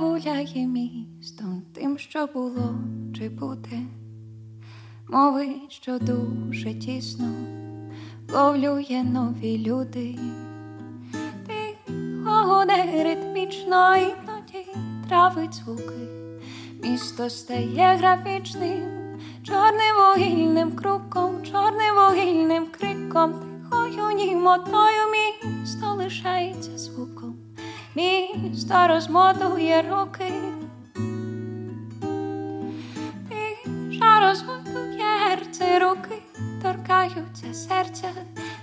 гуляє містом тим, що було чи буде, мовить, що дуже тісно ловлює нові люди, тихо, не ритмічно іноді травить звуки, місто стає графічним, чорним вугільним круком, чорним вугільним криком, тихою німотою місто лишається місто розмотує руки, Тиша розмотує серце руки, торкаються серця,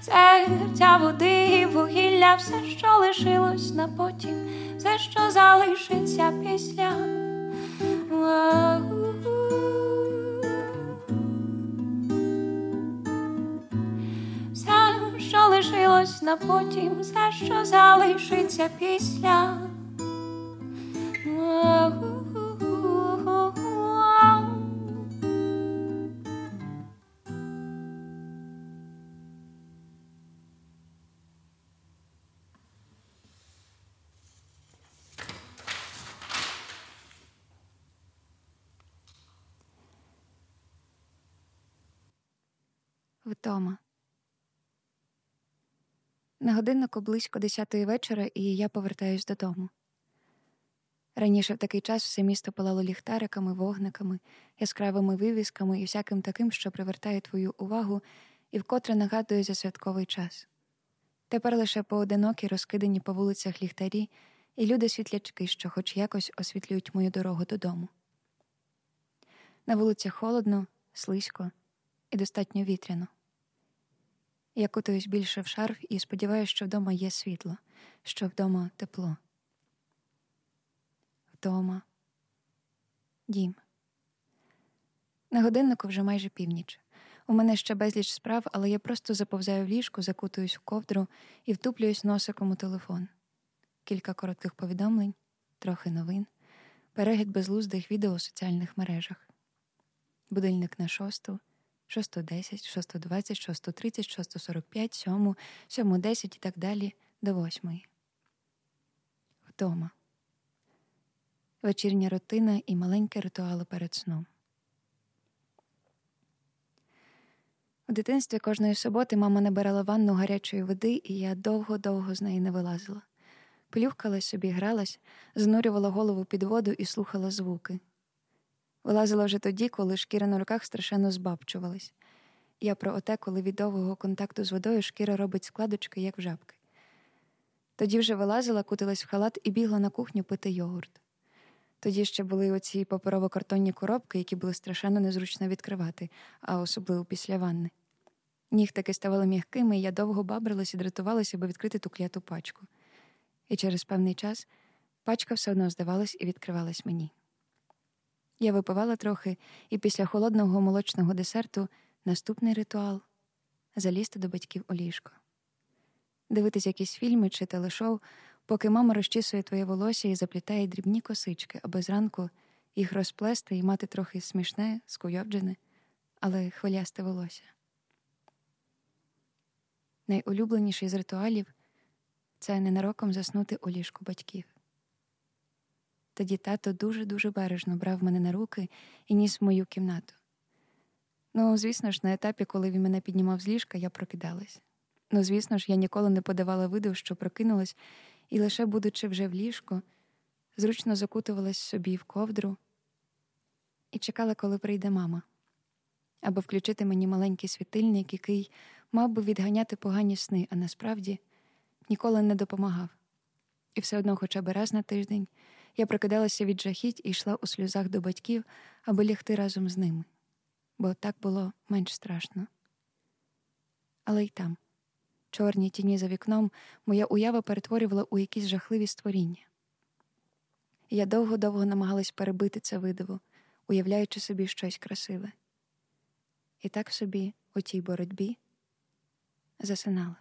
серця води і вугілля, все, що лишилось на потім, все, що залишиться після. Лишилось на потім, все, що залишиться після. Вдома. На годиннику близько десятої вечора, і я повертаюсь додому. Раніше в такий час все місто палало ліхтариками, вогниками, яскравими вивісками і всяким таким, що привертає твою увагу і вкотре нагадує за святковий час. Тепер лише поодинокі розкидані по вулицях ліхтарі, і люди світлячки, що хоч якось освітлюють мою дорогу додому. На вулицях холодно, слизько і достатньо вітряно. Я кутаюсь більше в шарф і сподіваюся, що вдома є світло, що вдома тепло. Вдома дім. На годиннику вже майже північ. У мене ще безліч справ, але я просто заповзаю в ліжку, закутуюсь в ковдру і втуплююсь носиком у телефон. Кілька коротких повідомлень, трохи новин, перегляд безлуздих відео у соціальних мережах, будильник на шосту. 610, 620, 630, 645, 7, 710 і так далі до восьмої. Вдома. Вечірня рутина і маленькі ритуали перед сном. У дитинстві кожної суботи мама набирала ванну гарячої води, і я довго-довго з неї не вилазила. Плюхкалась собі, гралась, занурювала голову під воду і слухала звуки. Вилазила вже тоді, коли шкіра на руках страшенно збабчувалась. Я про оте, коли від довгого контакту з водою шкіра робить складочки, як в жабки. Тоді вже вилазила, кутилась в халат і бігла на кухню пити йогурт. Тоді ще були оці паперово-картонні коробки, які було страшенно незручно відкривати, а особливо після ванни. Нігтики ставали м'якими, і я довго бабрилась і дратувалася, аби відкрити ту кляту пачку. І через певний час пачка все одно здавалась і відкривалась мені. Я випивала трохи, і після холодного молочного десерту наступний ритуал залізти до батьків у ліжко. Дивитись якісь фільми чи телешоу, поки мама розчісує твоє волосся і заплітає дрібні косички, аби зранку їх розплести і мати трохи смішне, скуйовджене, але хвилясте волосся. Найулюбленіший з ритуалів це ненароком заснути у ліжку батьків. Тоді тато дуже-дуже бережно брав мене на руки і ніс в мою кімнату. Ну, звісно ж, на етапі, коли він мене піднімав з ліжка, я прокидалась. Ну, звісно ж, я ніколи не подавала виду, що прокинулась, і лише, будучи вже в ліжку, зручно закутувалась собі в ковдру і чекала, коли прийде мама, аби включити мені маленький світильник, який мав би відганяти погані сни, а насправді ніколи не допомагав. І все одно, хоча б раз на тиждень. Я прокидалася від жахіть і йшла у сльозах до батьків, аби лягти разом з ними, бо так було менш страшно. Але й там, чорні тіні за вікном, моя уява перетворювала у якісь жахливі створіння. Я довго-довго намагалась перебити це видиво, уявляючи собі щось красиве. І так собі у тій боротьбі засинала.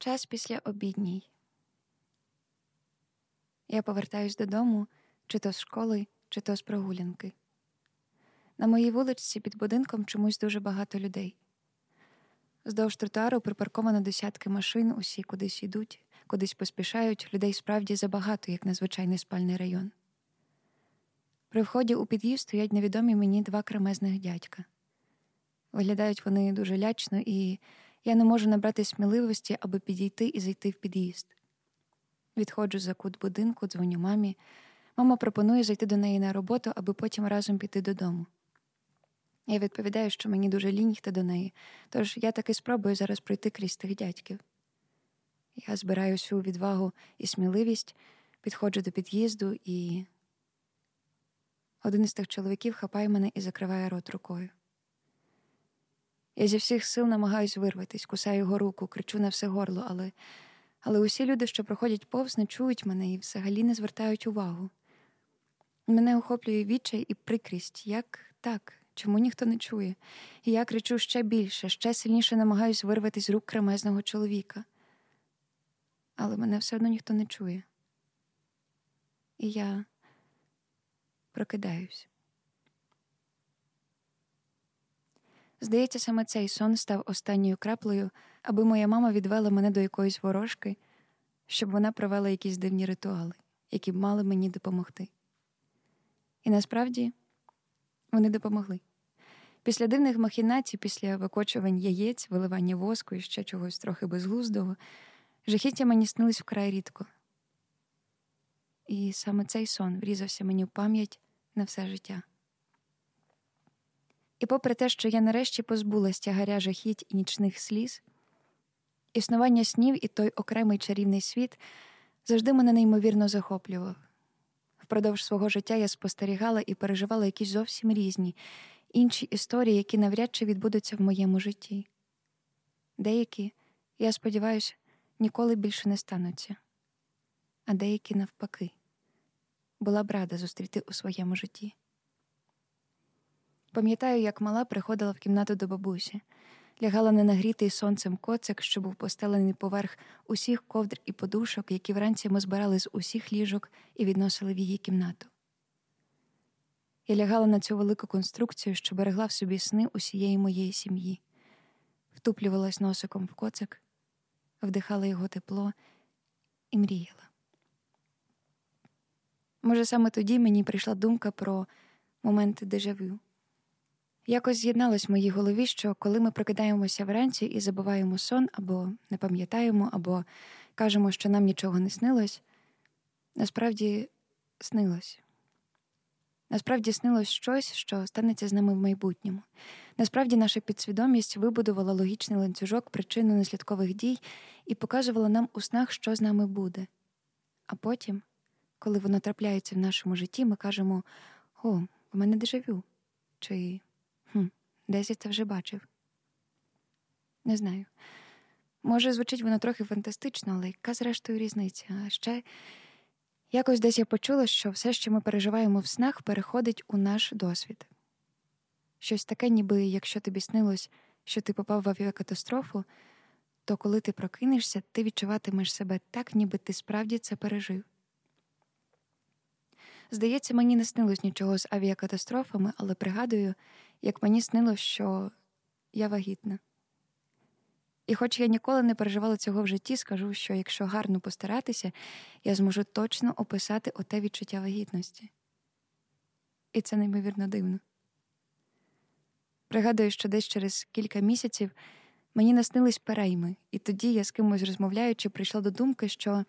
Час після обідній. Я повертаюсь додому, чи то з школи, чи то з прогулянки. На моїй вулиці під будинком чомусь дуже багато людей. Здовж тротуару припарковано десятки машин, усі кудись йдуть, кудись поспішають, людей справді забагато, як на звичайний спальний район. При вході у під'їзд стоять невідомі мені два кремезних дядька. Виглядають вони дуже лячно і я не можу набрати сміливості, аби підійти і зайти в під'їзд. Відходжу за кут будинку, дзвоню мамі. Мама пропонує зайти до неї на роботу, аби потім разом піти додому. Я відповідаю, що мені дуже лінь йти до неї, тож я таки спробую зараз пройти крізь тих дядьків. Я збираю всю відвагу і сміливість, підходжу до під'їзду, і один із тих чоловіків хапає мене і закриває рот рукою. Я зі всіх сил намагаюсь вирватись, кусаю його руку, кричу на все горло, але але усі люди, що проходять повз, не чують мене і взагалі не звертають увагу. Мене охоплює відчай і прикрість, як так, чому ніхто не чує, і я кричу ще більше, ще сильніше намагаюсь вирватися з рук кремезного чоловіка. Але мене все одно ніхто не чує. І я прокидаюсь. Здається, саме цей сон став останньою краплею, аби моя мама відвела мене до якоїсь ворожки, щоб вона провела якісь дивні ритуали, які б мали мені допомогти. І насправді вони допомогли. Після дивних махінацій, після викочувань яєць, виливання воску і ще чогось трохи безглуздого, жахіття мені снились вкрай рідко. І саме цей сон врізався мені в пам'ять на все життя. І попри те, що я нарешті позбулась тягаря жахіть і нічних сліз, існування снів і той окремий чарівний світ завжди мене неймовірно захоплював. Впродовж свого життя я спостерігала і переживала якісь зовсім різні, інші історії, які навряд чи відбудуться в моєму житті. Деякі, я сподіваюся, ніколи більше не стануться, а деякі, навпаки, була б рада зустріти у своєму житті. Пам'ятаю, як мала приходила в кімнату до бабусі, лягала на нагрітий сонцем коцик, що був постелений поверх усіх ковдр і подушок, які вранці ми збирали з усіх ліжок і відносили в її кімнату. Я лягала на цю велику конструкцію, що берегла в собі сни усієї моєї сім'ї, втуплювалась носиком в коцик, вдихала його тепло і мріяла. Може, саме тоді мені прийшла думка про моменти дежавю. Якось з'єдналось в моїй голові, що коли ми прокидаємося вранці і забуваємо сон, або не пам'ятаємо, або кажемо, що нам нічого не снилось, насправді снилось. Насправді снилось щось, що станеться з нами в майбутньому. Насправді, наша підсвідомість вибудувала логічний ланцюжок причину неслідкових дій і показувала нам у снах, що з нами буде. А потім, коли воно трапляється в нашому житті, ми кажемо: О, в мене дежавю. Чи десь я це вже бачив. Не знаю. Може, звучить воно трохи фантастично, але яка зрештою різниця? А ще якось десь я почула, що все, що ми переживаємо в снах, переходить у наш досвід. Щось таке, ніби якщо тобі снилось, що ти попав в авіакатастрофу, то коли ти прокинешся, ти відчуватимеш себе так, ніби ти справді це пережив. Здається, мені не снилось нічого з авіакатастрофами, але пригадую, як мені снилось, що я вагітна. І хоч я ніколи не переживала цього в житті, скажу, що якщо гарно постаратися, я зможу точно описати оте відчуття вагітності. І це неймовірно дивно. Пригадую, що десь через кілька місяців мені наснились перейми, і тоді я з кимось розмовляючи, прийшла до думки, що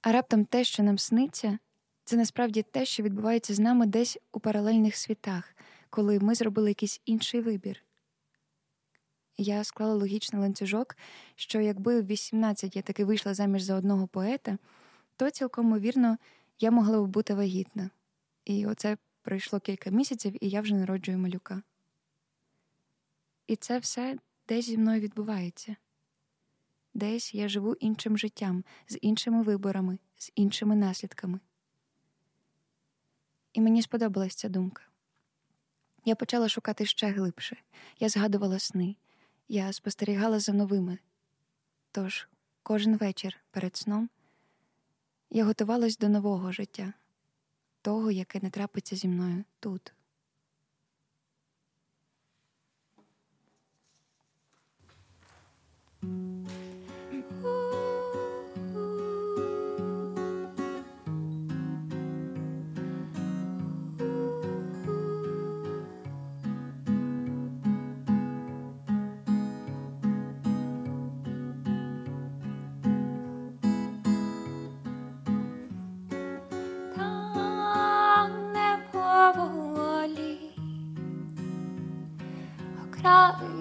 а раптом те, що нам сниться, це насправді те, що відбувається з нами десь у паралельних світах, коли ми зробили якийсь інший вибір. Я склала логічний ланцюжок, що якби в 18 я таки вийшла заміж за одного поета, то цілком вірно я могла б бути вагітна. І оце пройшло кілька місяців, і я вже народжую малюка. І це все десь зі мною відбувається. Десь я живу іншим життям, з іншими виборами, з іншими наслідками. І мені сподобалась ця думка. Я почала шукати ще глибше. Я згадувала сни, я спостерігала за новими. Тож кожен вечір перед сном я готувалась до нового життя, того, яке не трапиться зі мною тут.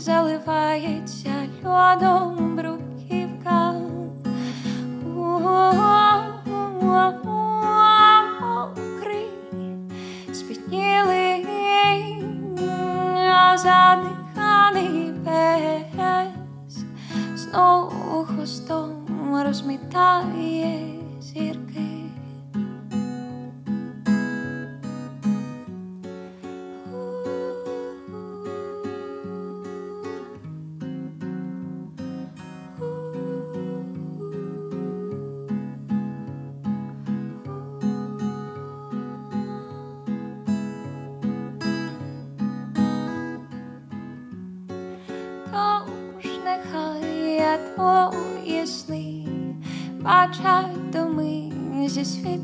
заливається льодом бруківка. задиханий пес знову хвостом розмітає I'll try to make fit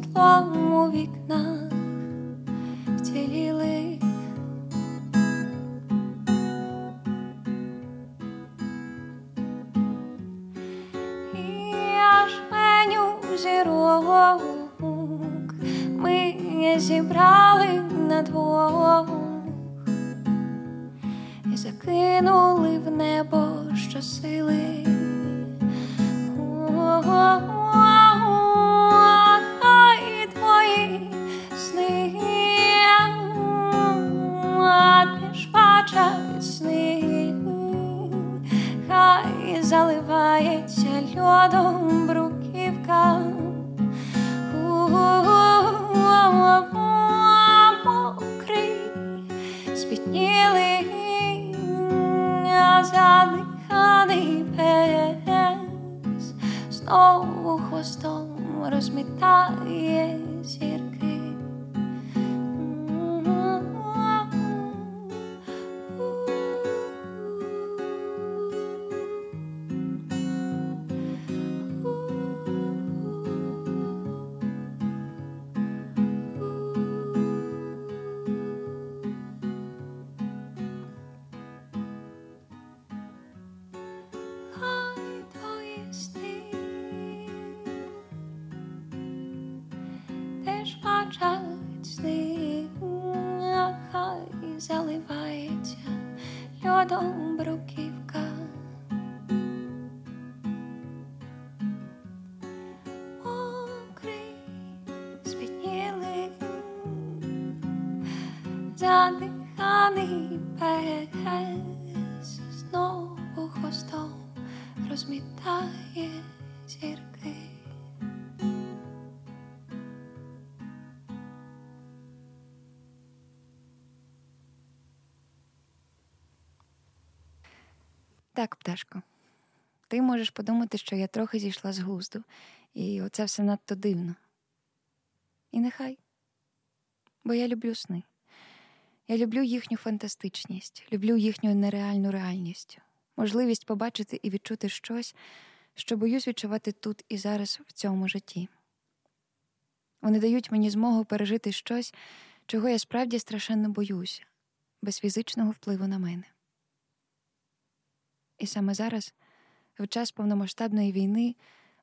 заливається льодом бруківка. Мокрий, спітніли, задиханий пес, знову хвостом розмітає зір. Задиханий пес знову хвостом розмітає зірки. Так, пташко, ти можеш подумати, що я трохи зійшла з глузду, і оце все надто дивно. І нехай. Бо я люблю сни. Я люблю їхню фантастичність, люблю їхню нереальну реальність, можливість побачити і відчути щось, що боюсь відчувати тут і зараз в цьому житті. Вони дають мені змогу пережити щось, чого я справді страшенно боюся, без фізичного впливу на мене. І саме зараз, в час повномасштабної війни,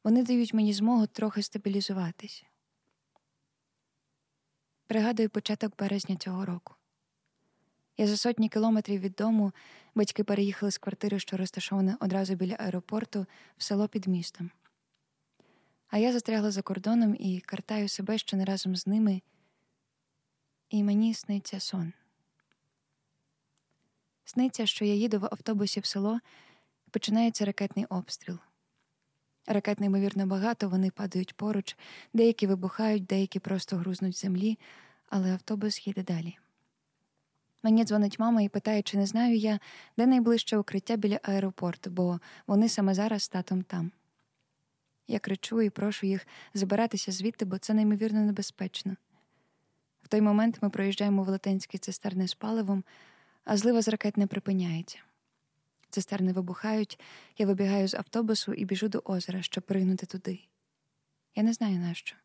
вони дають мені змогу трохи стабілізуватись. Пригадую початок березня цього року. Я за сотні кілометрів від дому батьки переїхали з квартири, що розташована одразу біля аеропорту, в село під містом. А я застрягла за кордоном і картаю себе, що не разом з ними, і мені сниться сон. Сниться, що я їду в автобусі в село, починається ракетний обстріл. Ракет, неймовірно, багато, вони падають поруч, деякі вибухають, деякі просто грузнуть землі, але автобус їде далі. Мені дзвонить мама і питає, чи не знаю я, де найближче укриття біля аеропорту, бо вони саме зараз з татом там. Я кричу і прошу їх забиратися звідти, бо це неймовірно небезпечно. В той момент ми проїжджаємо велетенські цистерни з паливом, а злива з ракет не припиняється. Цистерни вибухають, я вибігаю з автобусу і біжу до озера, щоб пригнути туди. Я не знаю нащо,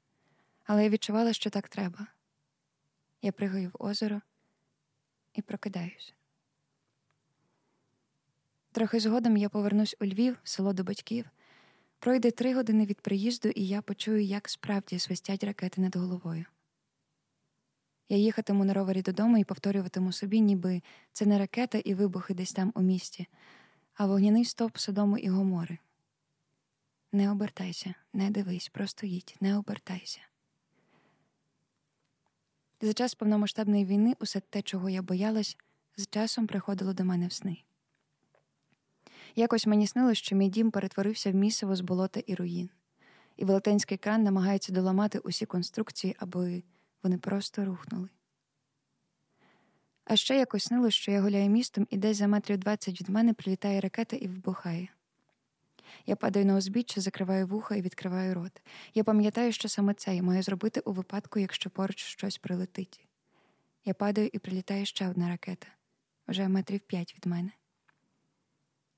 але я відчувала, що так треба. Я пригаю в озеро і прокидаюся. Трохи згодом я повернусь у Львів, в село до батьків. Пройде три години від приїзду, і я почую, як справді свистять ракети над головою. Я їхатиму на ровері додому і повторюватиму собі, ніби це не ракета і вибухи десь там у місті, а вогняний стовп Содому і Гомори. Не обертайся, не дивись, просто їдь, не обертайся. За час повномасштабної війни усе те, чого я боялась, з часом приходило до мене в сни. Якось мені снилось, що мій дім перетворився в місиво з болота і руїн, і велетенський кран намагається доламати усі конструкції, аби вони просто рухнули. А ще якось снилось, що я гуляю містом, і десь за метрів двадцять від мене прилітає ракета і вибухає. Я падаю на узбіччя, закриваю вуха і відкриваю рот. Я пам'ятаю, що саме це я маю зробити у випадку, якщо поруч щось прилетить. Я падаю і прилітає ще одна ракета, вже метрів п'ять від мене.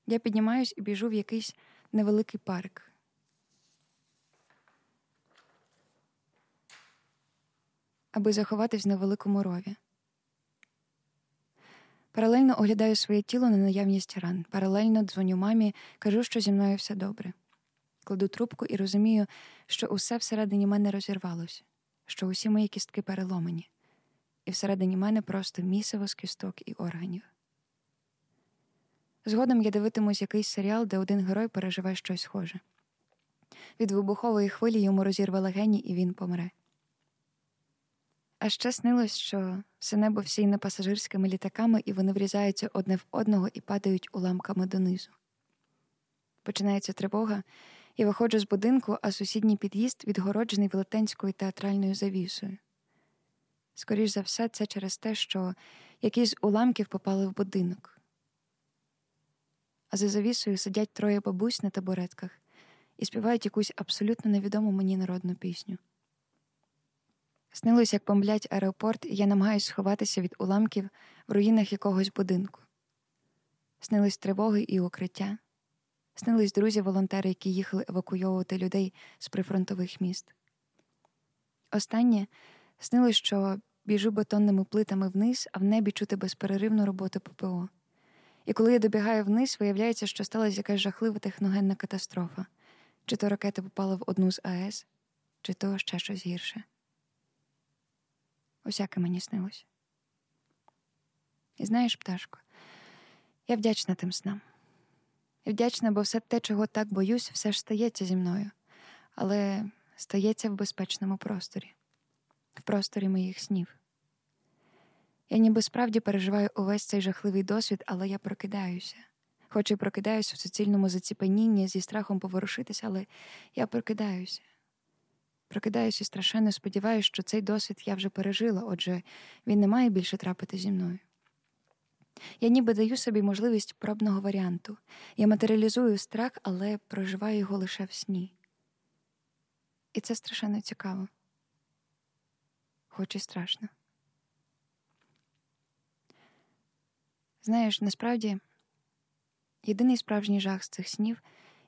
Я піднімаюсь і біжу в якийсь невеликий парк. Аби заховатись в невеликому рові. Паралельно оглядаю своє тіло на наявність ран. Паралельно дзвоню мамі, кажу, що зі мною все добре. Кладу трубку і розумію, що усе всередині мене розірвалося, що усі мої кістки переломані, і всередині мене просто місиво з кісток і органів. Згодом я дивитимусь якийсь серіал, де один герой переживе щось схоже. Від вибухової хвилі йому розірве легені, і він помре. А ще снилось, що все небо всіяне пасажирськими літаками, і вони врізаються одне в одного і падають уламками донизу. Починається тривога, я виходжу з будинку, а сусідній під'їзд відгороджений велетенською театральною завісою. Скоріш за все, це через те, що якісь уламків попали в будинок. А за завісою сидять троє бабусь на табуретках і співають якусь абсолютно невідому мені народну пісню. Снилось, як бомблять аеропорт, і я намагаюся сховатися від уламків в руїнах якогось будинку. Снились тривоги і укриття, снились друзі-волонтери, які їхали евакуйовувати людей з прифронтових міст. Останнє снилось, що біжу бетонними плитами вниз, а в небі чути безперервну роботу ППО. І коли я добігаю вниз, виявляється, що сталася якась жахлива техногенна катастрофа. Чи то ракета попала в одну з АЕС, чи то ще щось гірше. Усяке мені снилось. І знаєш, пташко, я вдячна тим снам. Я вдячна, бо все те, чого так боюсь, все ж стається зі мною, але стається в безпечному просторі, в просторі моїх снів. Я ніби справді переживаю увесь цей жахливий досвід, але я прокидаюся. Хоч і прокидаюся у суцільному заціпанінні зі страхом поворушитися, але я прокидаюся. Прокидаюся страшенно сподіваюся, що цей досвід я вже пережила, отже, він не має більше трапити зі мною. Я ніби даю собі можливість пробного варіанту. Я матеріалізую страх, але проживаю його лише в сні. І це страшенно цікаво, хоч і страшно. Знаєш, насправді, єдиний справжній жах з цих снів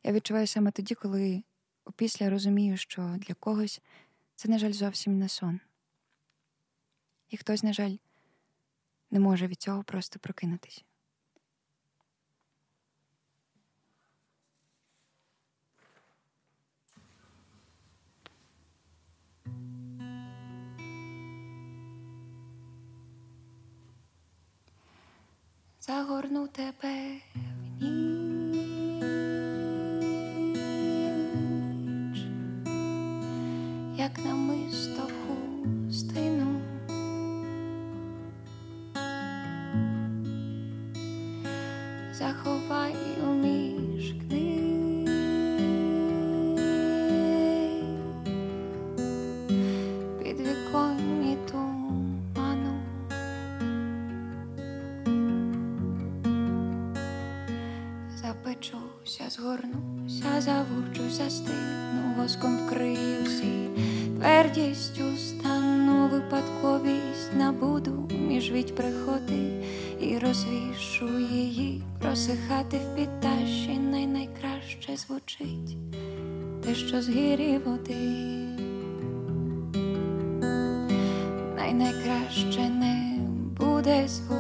я відчуваю саме тоді, коли опісля розумію, що для когось це, на жаль, зовсім не сон. І хтось, на жаль, не може від цього просто прокинутись. Загорну тебе як на мисто хустину. Заховай у мій між приходи і розвішу її, просихати в підташі най найкраще звучить те, що з гірі води, най найкраще не буде звучати.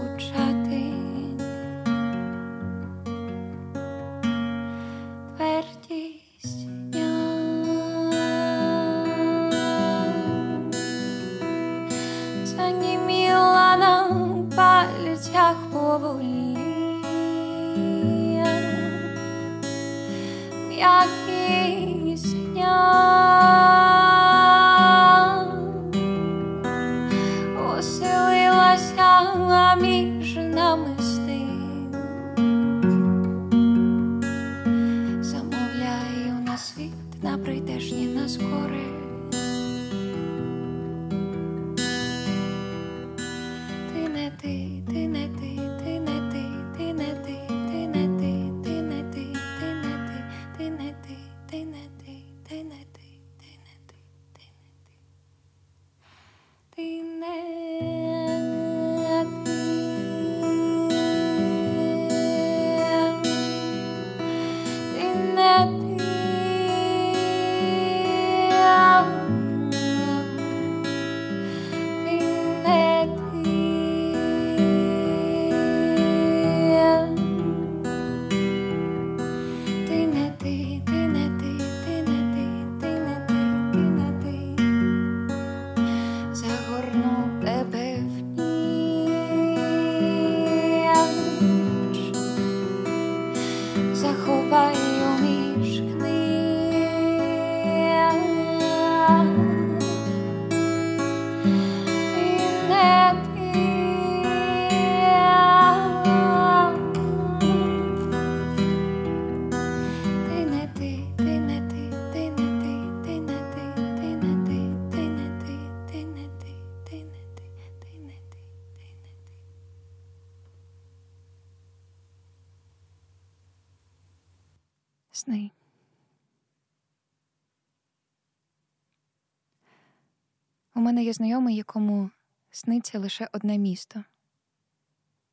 Мене є знайомий, якому сниться лише одне місто,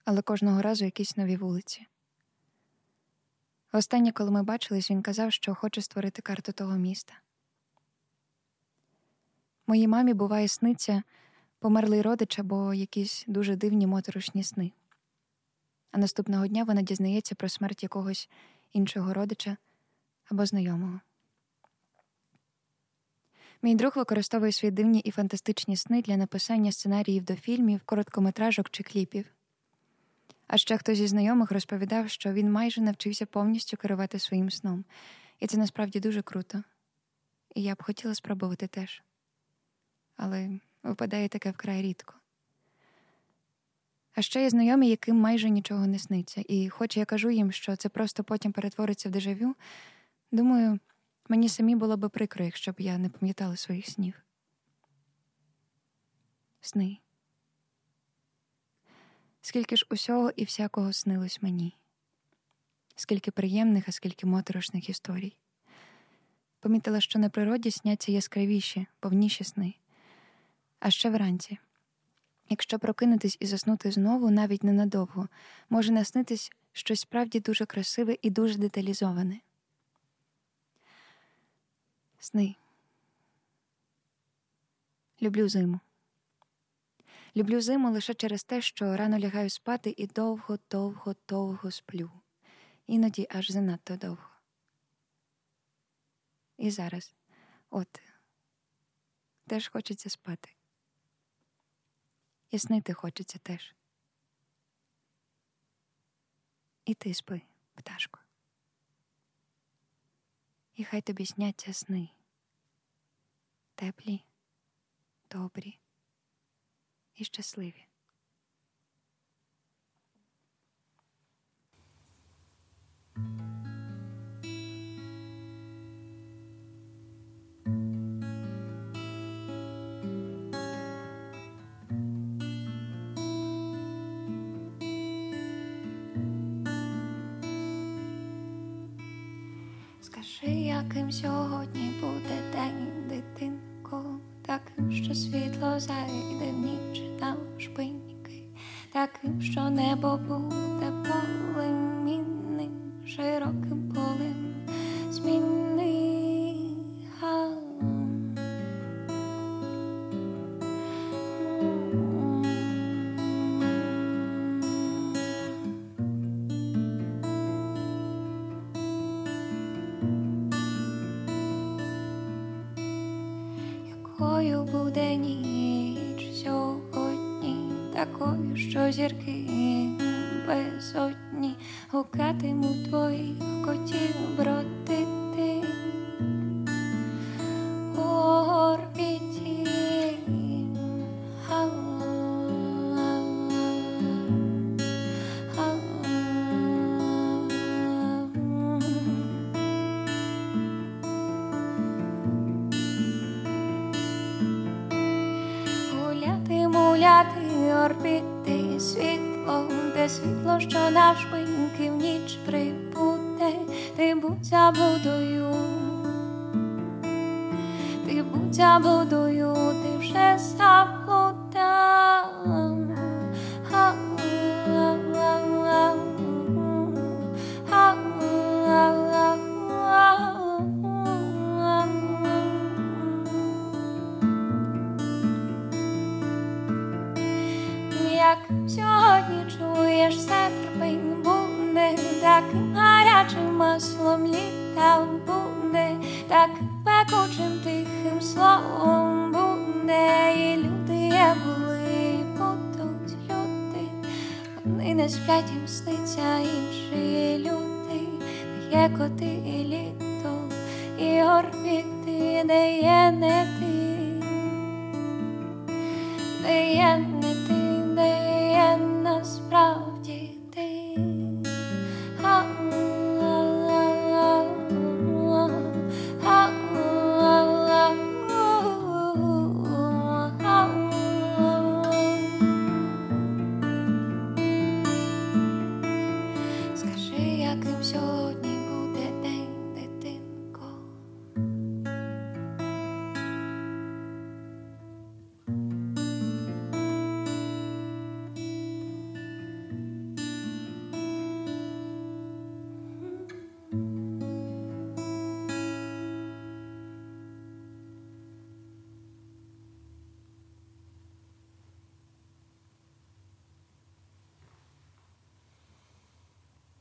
але кожного разу якісь нові вулиці. Останнє, коли ми бачились, він казав, що хоче створити карту того міста. Моїй мамі буває сниться померлий родич або якісь дуже дивні моторошні сни. А наступного дня вона дізнається про смерть якогось іншого родича або знайомого. Мій друг використовує свої дивні і фантастичні сни для написання сценаріїв до фільмів, короткометражок чи кліпів. А ще хтось зі знайомих розповідав, що він майже навчився повністю керувати своїм сном, і це насправді дуже круто. І я б хотіла спробувати теж. Але випадає таке вкрай рідко. А ще є знайомі, яким майже нічого не сниться, і хоч я кажу їм, що це просто потім перетвориться в дежавю, думаю, мені самі було би прикро, якщо б я не пам'ятала своїх снів. Сни. Скільки ж усього і всякого снилось мені, скільки приємних, а скільки моторошних історій. Помітила, що на природі сняться яскравіші, повніші сни. А ще вранці. Якщо прокинутись і заснути знову, навіть ненадовго, може наснитись щось справді дуже красиве і дуже деталізоване. Сни. Люблю зиму. Люблю зиму лише через те, що рано лягаю спати і довго, довго, довго сплю, іноді аж занадто довго. І зараз, от, теж хочеться спати. І снити хочеться теж. І ти спи, пташко. І хай тобі сняться сни. Теплі, добрі і щасливі. Скажи, яким сьогодні буде день, дитинко, таким, що світло зайде в ніч на шпиньки, таким, що небо буде полемінним широким Гуляти, орбіти, світло, де світло, що навшпиньки в ніч прибуде, ти будь заблудою, ти будь заблудою, ти вже заблудав. так пекучим тихим словом буде, і люди є були, будуть люди, вони не сплять їм сниться інші люди, не є коти і літо, і орбіти не є не ти, не є.